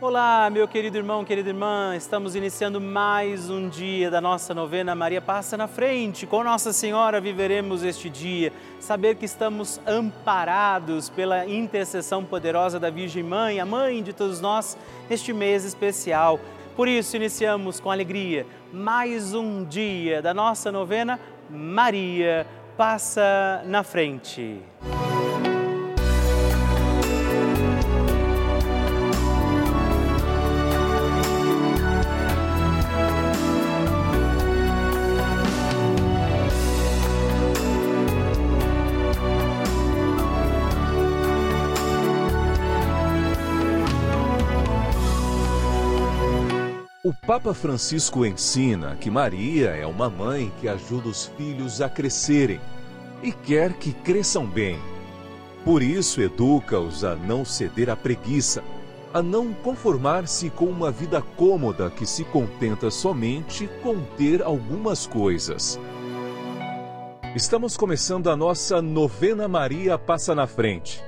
Olá, meu querido irmão, querida irmã, estamos iniciando mais um dia da nossa novena Maria Passa na Frente. Com Nossa Senhora viveremos este dia, saber que estamos amparados pela intercessão poderosa da Virgem Mãe, a mãe de todos nós, neste mês especial. Por isso, iniciamos com alegria mais um dia da nossa novena Maria Passa na Frente. O Papa Francisco ensina que Maria é uma mãe que ajuda os filhos a crescerem e quer que cresçam bem. Por isso, educa-os a não ceder à preguiça, a não conformar-se com uma vida cômoda que se contenta somente com ter algumas coisas. Estamos começando a nossa novena Maria Passa na Frente.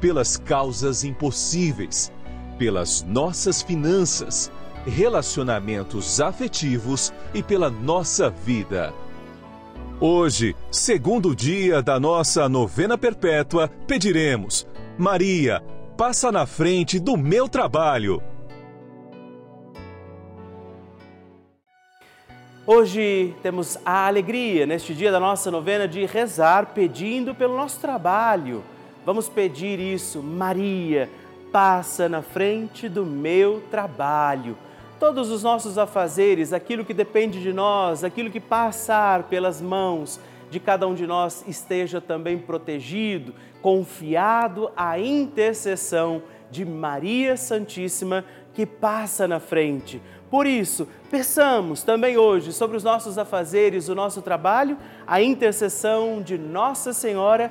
pelas causas impossíveis, pelas nossas finanças, relacionamentos afetivos e pela nossa vida. Hoje, segundo dia da nossa novena perpétua, pediremos: Maria, passa na frente do meu trabalho. Hoje temos a alegria, neste dia da nossa novena, de rezar pedindo pelo nosso trabalho Vamos pedir isso, Maria, passa na frente do meu trabalho. Todos os nossos afazeres, aquilo que depende de nós, aquilo que passar pelas mãos de cada um de nós, esteja também protegido, confiado à intercessão de Maria Santíssima que passa na frente. Por isso, peçamos também hoje sobre os nossos afazeres, o nosso trabalho, a intercessão de Nossa Senhora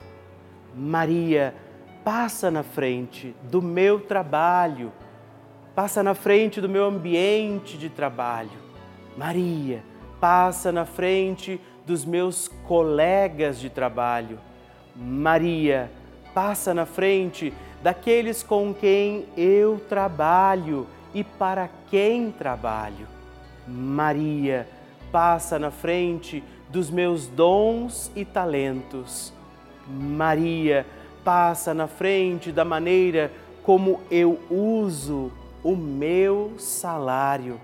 Maria, passa na frente do meu trabalho, passa na frente do meu ambiente de trabalho. Maria, passa na frente dos meus colegas de trabalho. Maria, passa na frente daqueles com quem eu trabalho e para quem trabalho. Maria, passa na frente dos meus dons e talentos. Maria passa na frente da maneira como eu uso o meu salário.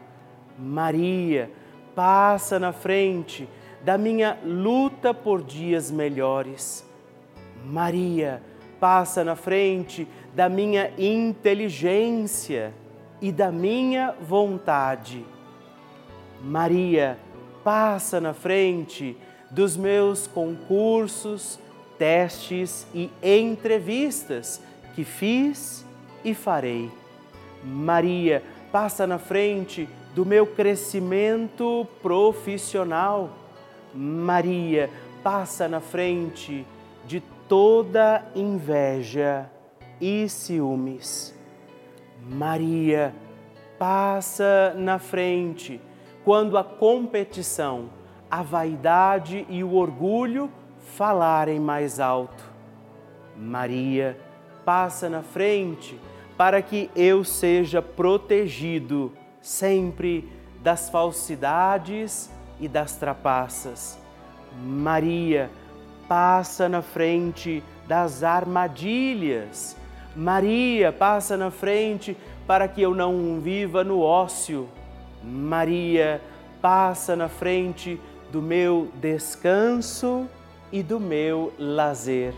Maria passa na frente da minha luta por dias melhores. Maria passa na frente da minha inteligência e da minha vontade. Maria passa na frente dos meus concursos, testes e entrevistas que fiz e farei. Maria passa na frente do meu crescimento profissional. Maria passa na frente de toda inveja e ciúmes. Maria passa na frente quando a competição, a vaidade e o orgulho falarem mais alto. Maria, passa na frente para que eu seja protegido sempre das falsidades e das trapaças. Maria, passa na frente das armadilhas. Maria, passa na frente para que eu não viva no ócio. Maria, passa na frente do meu descanso e do meu lazer.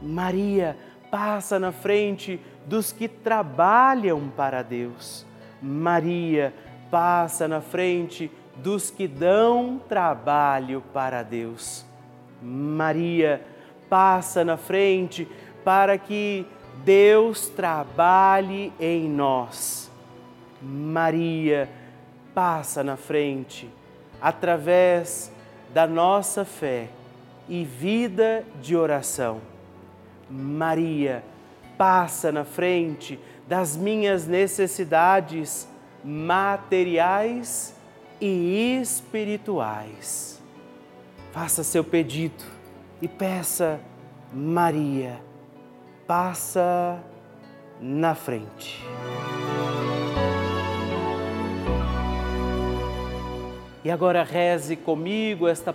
Maria, passa na frente dos que trabalham para Deus. Maria passa na frente dos que dão trabalho para Deus. Maria passa na frente para que Deus trabalhe em nós. Maria passa na frente através da nossa fé e vida de oração. Maria passa na frente das minhas necessidades materiais e espirituais. Faça seu pedido e peça, Maria, passa na frente. E agora reze comigo esta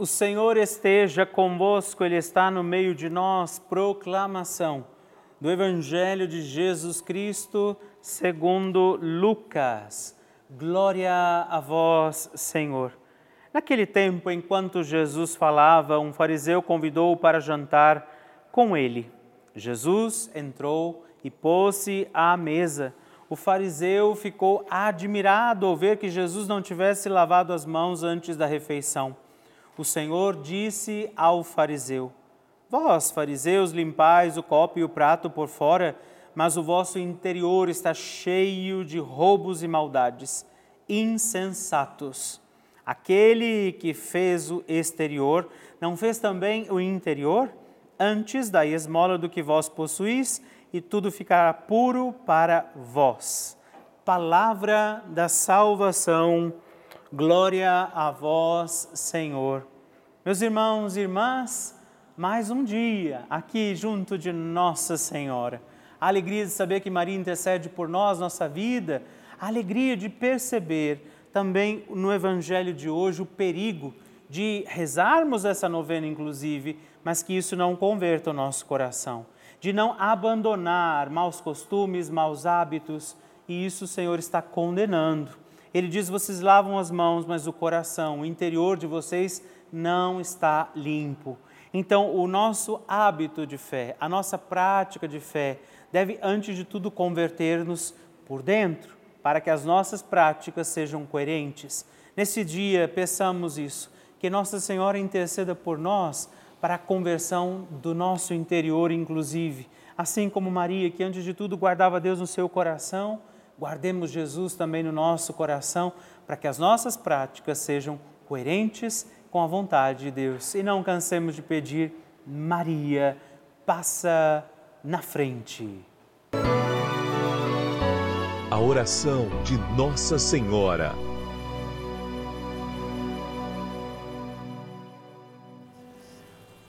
O Senhor esteja convosco, Ele está no meio de nós. Proclamação do Evangelho de Jesus Cristo segundo Lucas. Glória a vós, Senhor. Naquele tempo, enquanto Jesus falava, um fariseu convidou-o para jantar com ele. Jesus entrou e pôs-se à mesa. O fariseu ficou admirado ao ver que Jesus não tivesse lavado as mãos antes da refeição o Senhor disse ao fariseu: Vós, fariseus, limpais o copo e o prato por fora, mas o vosso interior está cheio de roubos e maldades. Insensatos. Aquele que fez o exterior, não fez também o interior? Antes da esmola do que vós possuís, e tudo ficará puro para vós. Palavra da salvação. Glória a vós, Senhor. Meus irmãos e irmãs, mais um dia aqui junto de Nossa Senhora. A alegria de saber que Maria intercede por nós, nossa vida, a alegria de perceber também no Evangelho de hoje o perigo de rezarmos essa novena, inclusive, mas que isso não converta o nosso coração, de não abandonar maus costumes, maus hábitos, e isso o Senhor está condenando. Ele diz: vocês lavam as mãos, mas o coração, o interior de vocês não está limpo. Então, o nosso hábito de fé, a nossa prática de fé, deve, antes de tudo, converter-nos por dentro, para que as nossas práticas sejam coerentes. Nesse dia, peçamos isso, que Nossa Senhora interceda por nós para a conversão do nosso interior, inclusive. Assim como Maria, que antes de tudo guardava Deus no seu coração, guardemos Jesus também no nosso coração, para que as nossas práticas sejam coerentes com a vontade de Deus. E não cansemos de pedir, Maria, passa na frente. A oração de Nossa Senhora.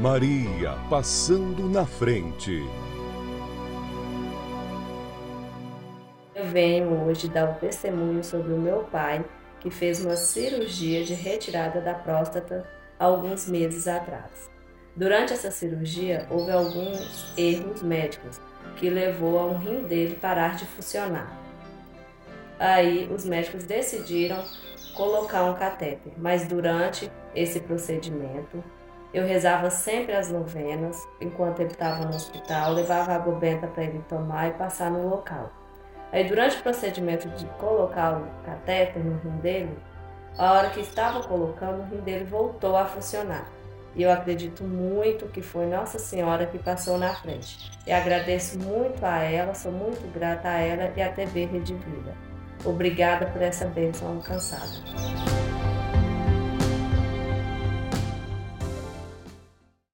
Maria passando na frente. Eu venho hoje dar um testemunho sobre o meu pai, que fez uma cirurgia de retirada da próstata alguns meses atrás. Durante essa cirurgia, houve alguns erros médicos que levou a um rim dele parar de funcionar. Aí, os médicos decidiram colocar um catéter, mas durante esse procedimento, eu rezava sempre as novenas enquanto ele estava no hospital, levava água benta para ele tomar e passar no local. Aí, durante o procedimento de colocar o catéter no rim dele, a hora que estava colocando, o rim dele voltou a funcionar. E eu acredito muito que foi Nossa Senhora que passou na frente. E agradeço muito a ela, sou muito grata a ela e à TV Rede Vida. Obrigada por essa bênção alcançada.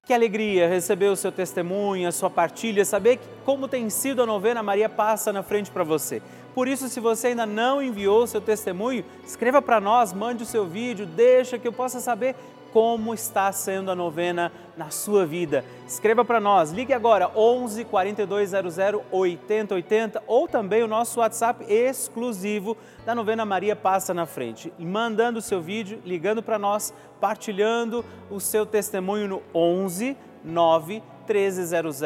Que alegria receber o seu testemunho, a sua partilha, saber como tem sido a novena Maria Passa na frente para você. Por isso, se você ainda não enviou seu testemunho, escreva para nós, mande o seu vídeo, deixa que eu possa saber como está sendo a novena na sua vida. Escreva para nós, ligue agora 11 4200 8080 ou também o nosso WhatsApp exclusivo da novena Maria Passa na Frente. E mandando o seu vídeo, ligando para nós, partilhando o seu testemunho no 11 9 1300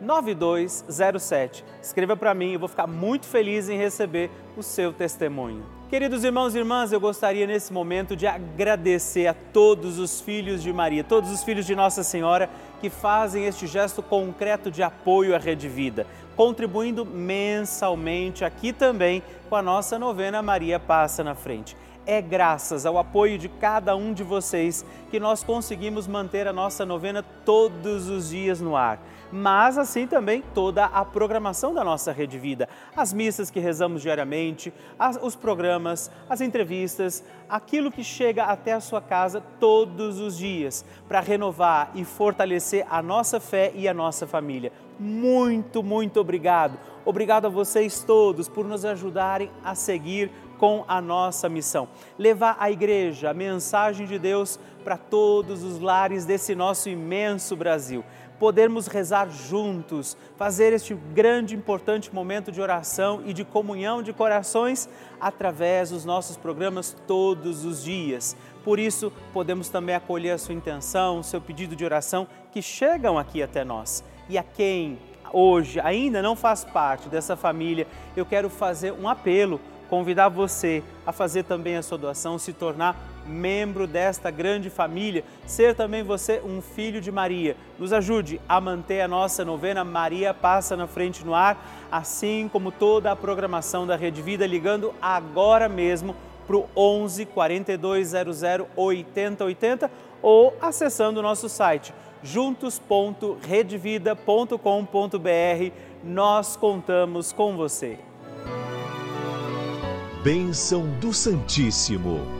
9207. Escreva para mim, eu vou ficar muito feliz em receber o seu testemunho. Queridos irmãos e irmãs, eu gostaria nesse momento de agradecer a todos os filhos de Maria, todos os filhos de Nossa Senhora que fazem este gesto concreto de apoio à Rede Vida, contribuindo mensalmente aqui também com a nossa novena Maria Passa na Frente. É graças ao apoio de cada um de vocês que nós conseguimos manter a nossa novena todos os dias no ar mas assim também toda a programação da nossa Rede Vida. As missas que rezamos diariamente, as, os programas, as entrevistas, aquilo que chega até a sua casa todos os dias para renovar e fortalecer a nossa fé e a nossa família. Muito, muito obrigado. Obrigado a vocês todos por nos ajudarem a seguir com a nossa missão. Levar a igreja, a mensagem de Deus para todos os lares desse nosso imenso Brasil podermos rezar juntos, fazer este grande importante momento de oração e de comunhão de corações através dos nossos programas todos os dias. Por isso, podemos também acolher a sua intenção, o seu pedido de oração que chegam aqui até nós. E a quem hoje ainda não faz parte dessa família, eu quero fazer um apelo convidar você a fazer também a sua doação, se tornar membro desta grande família, ser também você um filho de Maria. Nos ajude a manter a nossa novena Maria Passa na Frente no Ar, assim como toda a programação da Rede Vida, ligando agora mesmo para o 11 4200 8080 ou acessando o nosso site juntos.redvida.com.br. Nós contamos com você. Bênção do Santíssimo.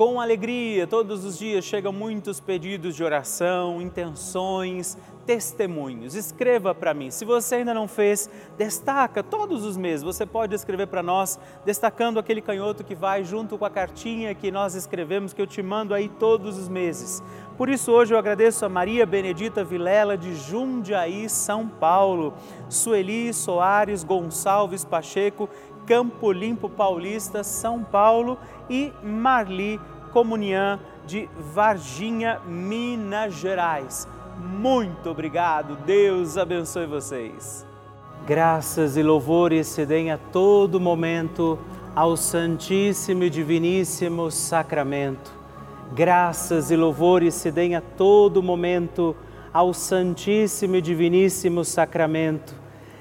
Com alegria, todos os dias chegam muitos pedidos de oração, intenções, testemunhos. Escreva para mim. Se você ainda não fez, destaca todos os meses. Você pode escrever para nós, destacando aquele canhoto que vai junto com a cartinha que nós escrevemos, que eu te mando aí todos os meses. Por isso, hoje eu agradeço a Maria Benedita Vilela de Jundiaí, São Paulo, Sueli Soares Gonçalves Pacheco, Campo Limpo Paulista, São Paulo e Marli Comunhã de Varginha, Minas Gerais. Muito obrigado, Deus abençoe vocês. Graças e louvores se deem a todo momento ao Santíssimo e Diviníssimo Sacramento Graças e louvores se deem a todo momento ao Santíssimo e Diviníssimo Sacramento.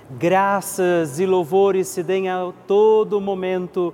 Graças e louvores se deem a todo momento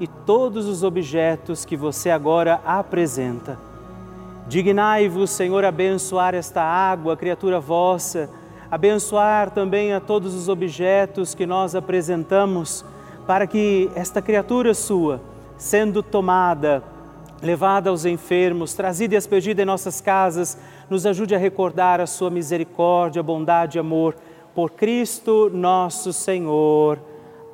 e todos os objetos que você agora apresenta. Dignai-vos, Senhor, abençoar esta água, criatura vossa, abençoar também a todos os objetos que nós apresentamos, para que esta criatura sua, sendo tomada, levada aos enfermos, trazida e expedida em nossas casas, nos ajude a recordar a sua misericórdia, bondade e amor. Por Cristo nosso Senhor.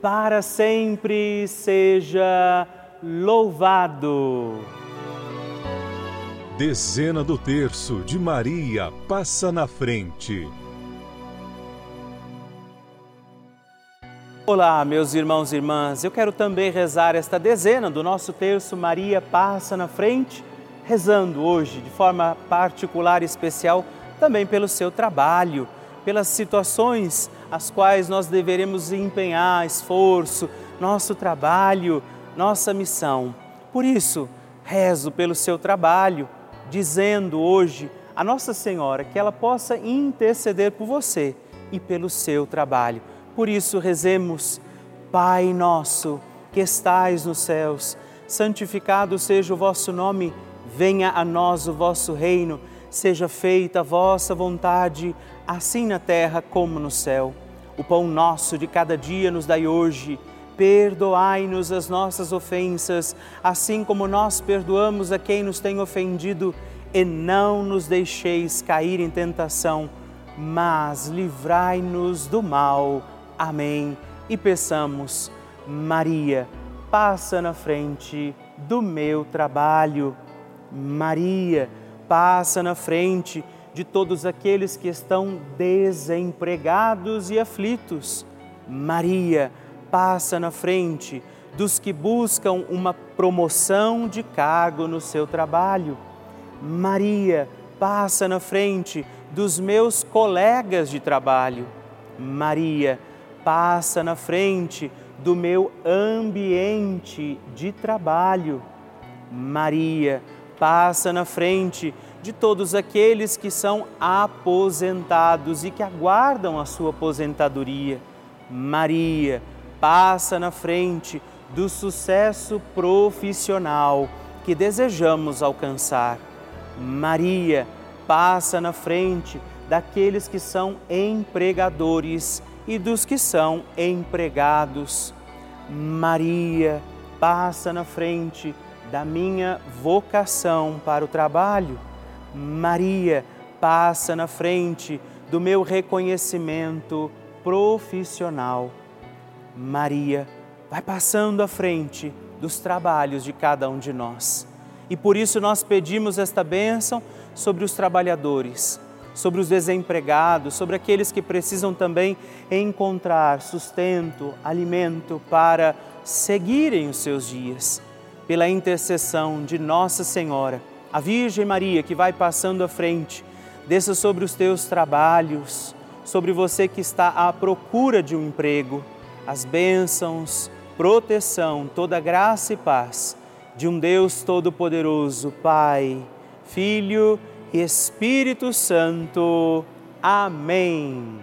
para sempre seja louvado. Dezena do terço de Maria passa na frente. Olá, meus irmãos e irmãs. Eu quero também rezar esta dezena do nosso terço Maria passa na frente, rezando hoje de forma particular e especial também pelo seu trabalho, pelas situações as quais nós deveremos empenhar esforço, nosso trabalho, nossa missão. Por isso, rezo pelo seu trabalho, dizendo hoje a Nossa Senhora que ela possa interceder por você e pelo seu trabalho por isso, rezemos, Pai nosso que estais nos céus, santificado seja o vosso nome, venha a nós o vosso reino, seja feita a vossa vontade, assim na terra como no céu. O pão nosso de cada dia nos dai hoje. Perdoai-nos as nossas ofensas, assim como nós perdoamos a quem nos tem ofendido, e não nos deixeis cair em tentação, mas livrai-nos do mal. Amém. E peçamos, Maria, passa na frente do meu trabalho. Maria, passa na frente de todos aqueles que estão desempregados e aflitos. Maria, passa na frente dos que buscam uma promoção de cargo no seu trabalho. Maria, passa na frente dos meus colegas de trabalho. Maria, passa na frente do meu ambiente de trabalho. Maria passa na frente de todos aqueles que são aposentados e que aguardam a sua aposentadoria. Maria passa na frente do sucesso profissional que desejamos alcançar. Maria passa na frente daqueles que são empregadores e dos que são empregados. Maria passa na frente da minha vocação para o trabalho. Maria passa na frente do meu reconhecimento profissional. Maria vai passando à frente dos trabalhos de cada um de nós. E por isso nós pedimos esta bênção sobre os trabalhadores sobre os desempregados, sobre aqueles que precisam também encontrar sustento, alimento para seguirem os seus dias. Pela intercessão de Nossa Senhora, a Virgem Maria que vai passando à frente, desça sobre os teus trabalhos, sobre você que está à procura de um emprego, as bênçãos, proteção, toda graça e paz de um Deus Todo-Poderoso, Pai, Filho e Espírito Santo. Amém.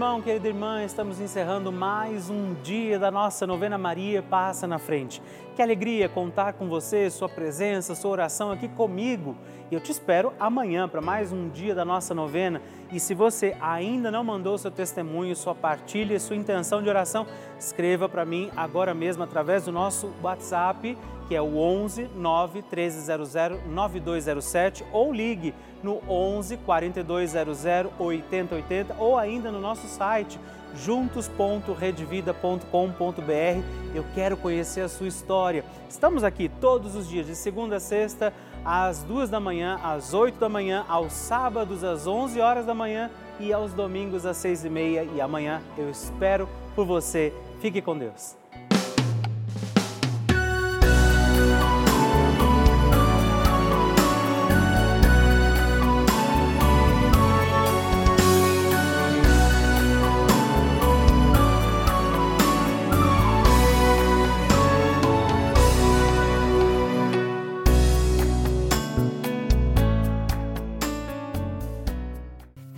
Irmão, querida irmã, estamos encerrando mais um dia da nossa novena Maria Passa na Frente. Que alegria contar com você, sua presença, sua oração aqui comigo. E eu te espero amanhã para mais um dia da nossa novena. E se você ainda não mandou seu testemunho, sua partilha, sua intenção de oração, escreva para mim agora mesmo através do nosso WhatsApp, que é o 11 9 1300 9207 ou ligue no 11 4200 8080 ou ainda no nosso site juntos.redvida.com.br. Eu quero conhecer a sua história. Estamos aqui todos os dias, de segunda a sexta, às duas da manhã, às oito da manhã, aos sábados às onze horas da manhã e aos domingos às seis e meia. E amanhã eu espero por você. Fique com Deus.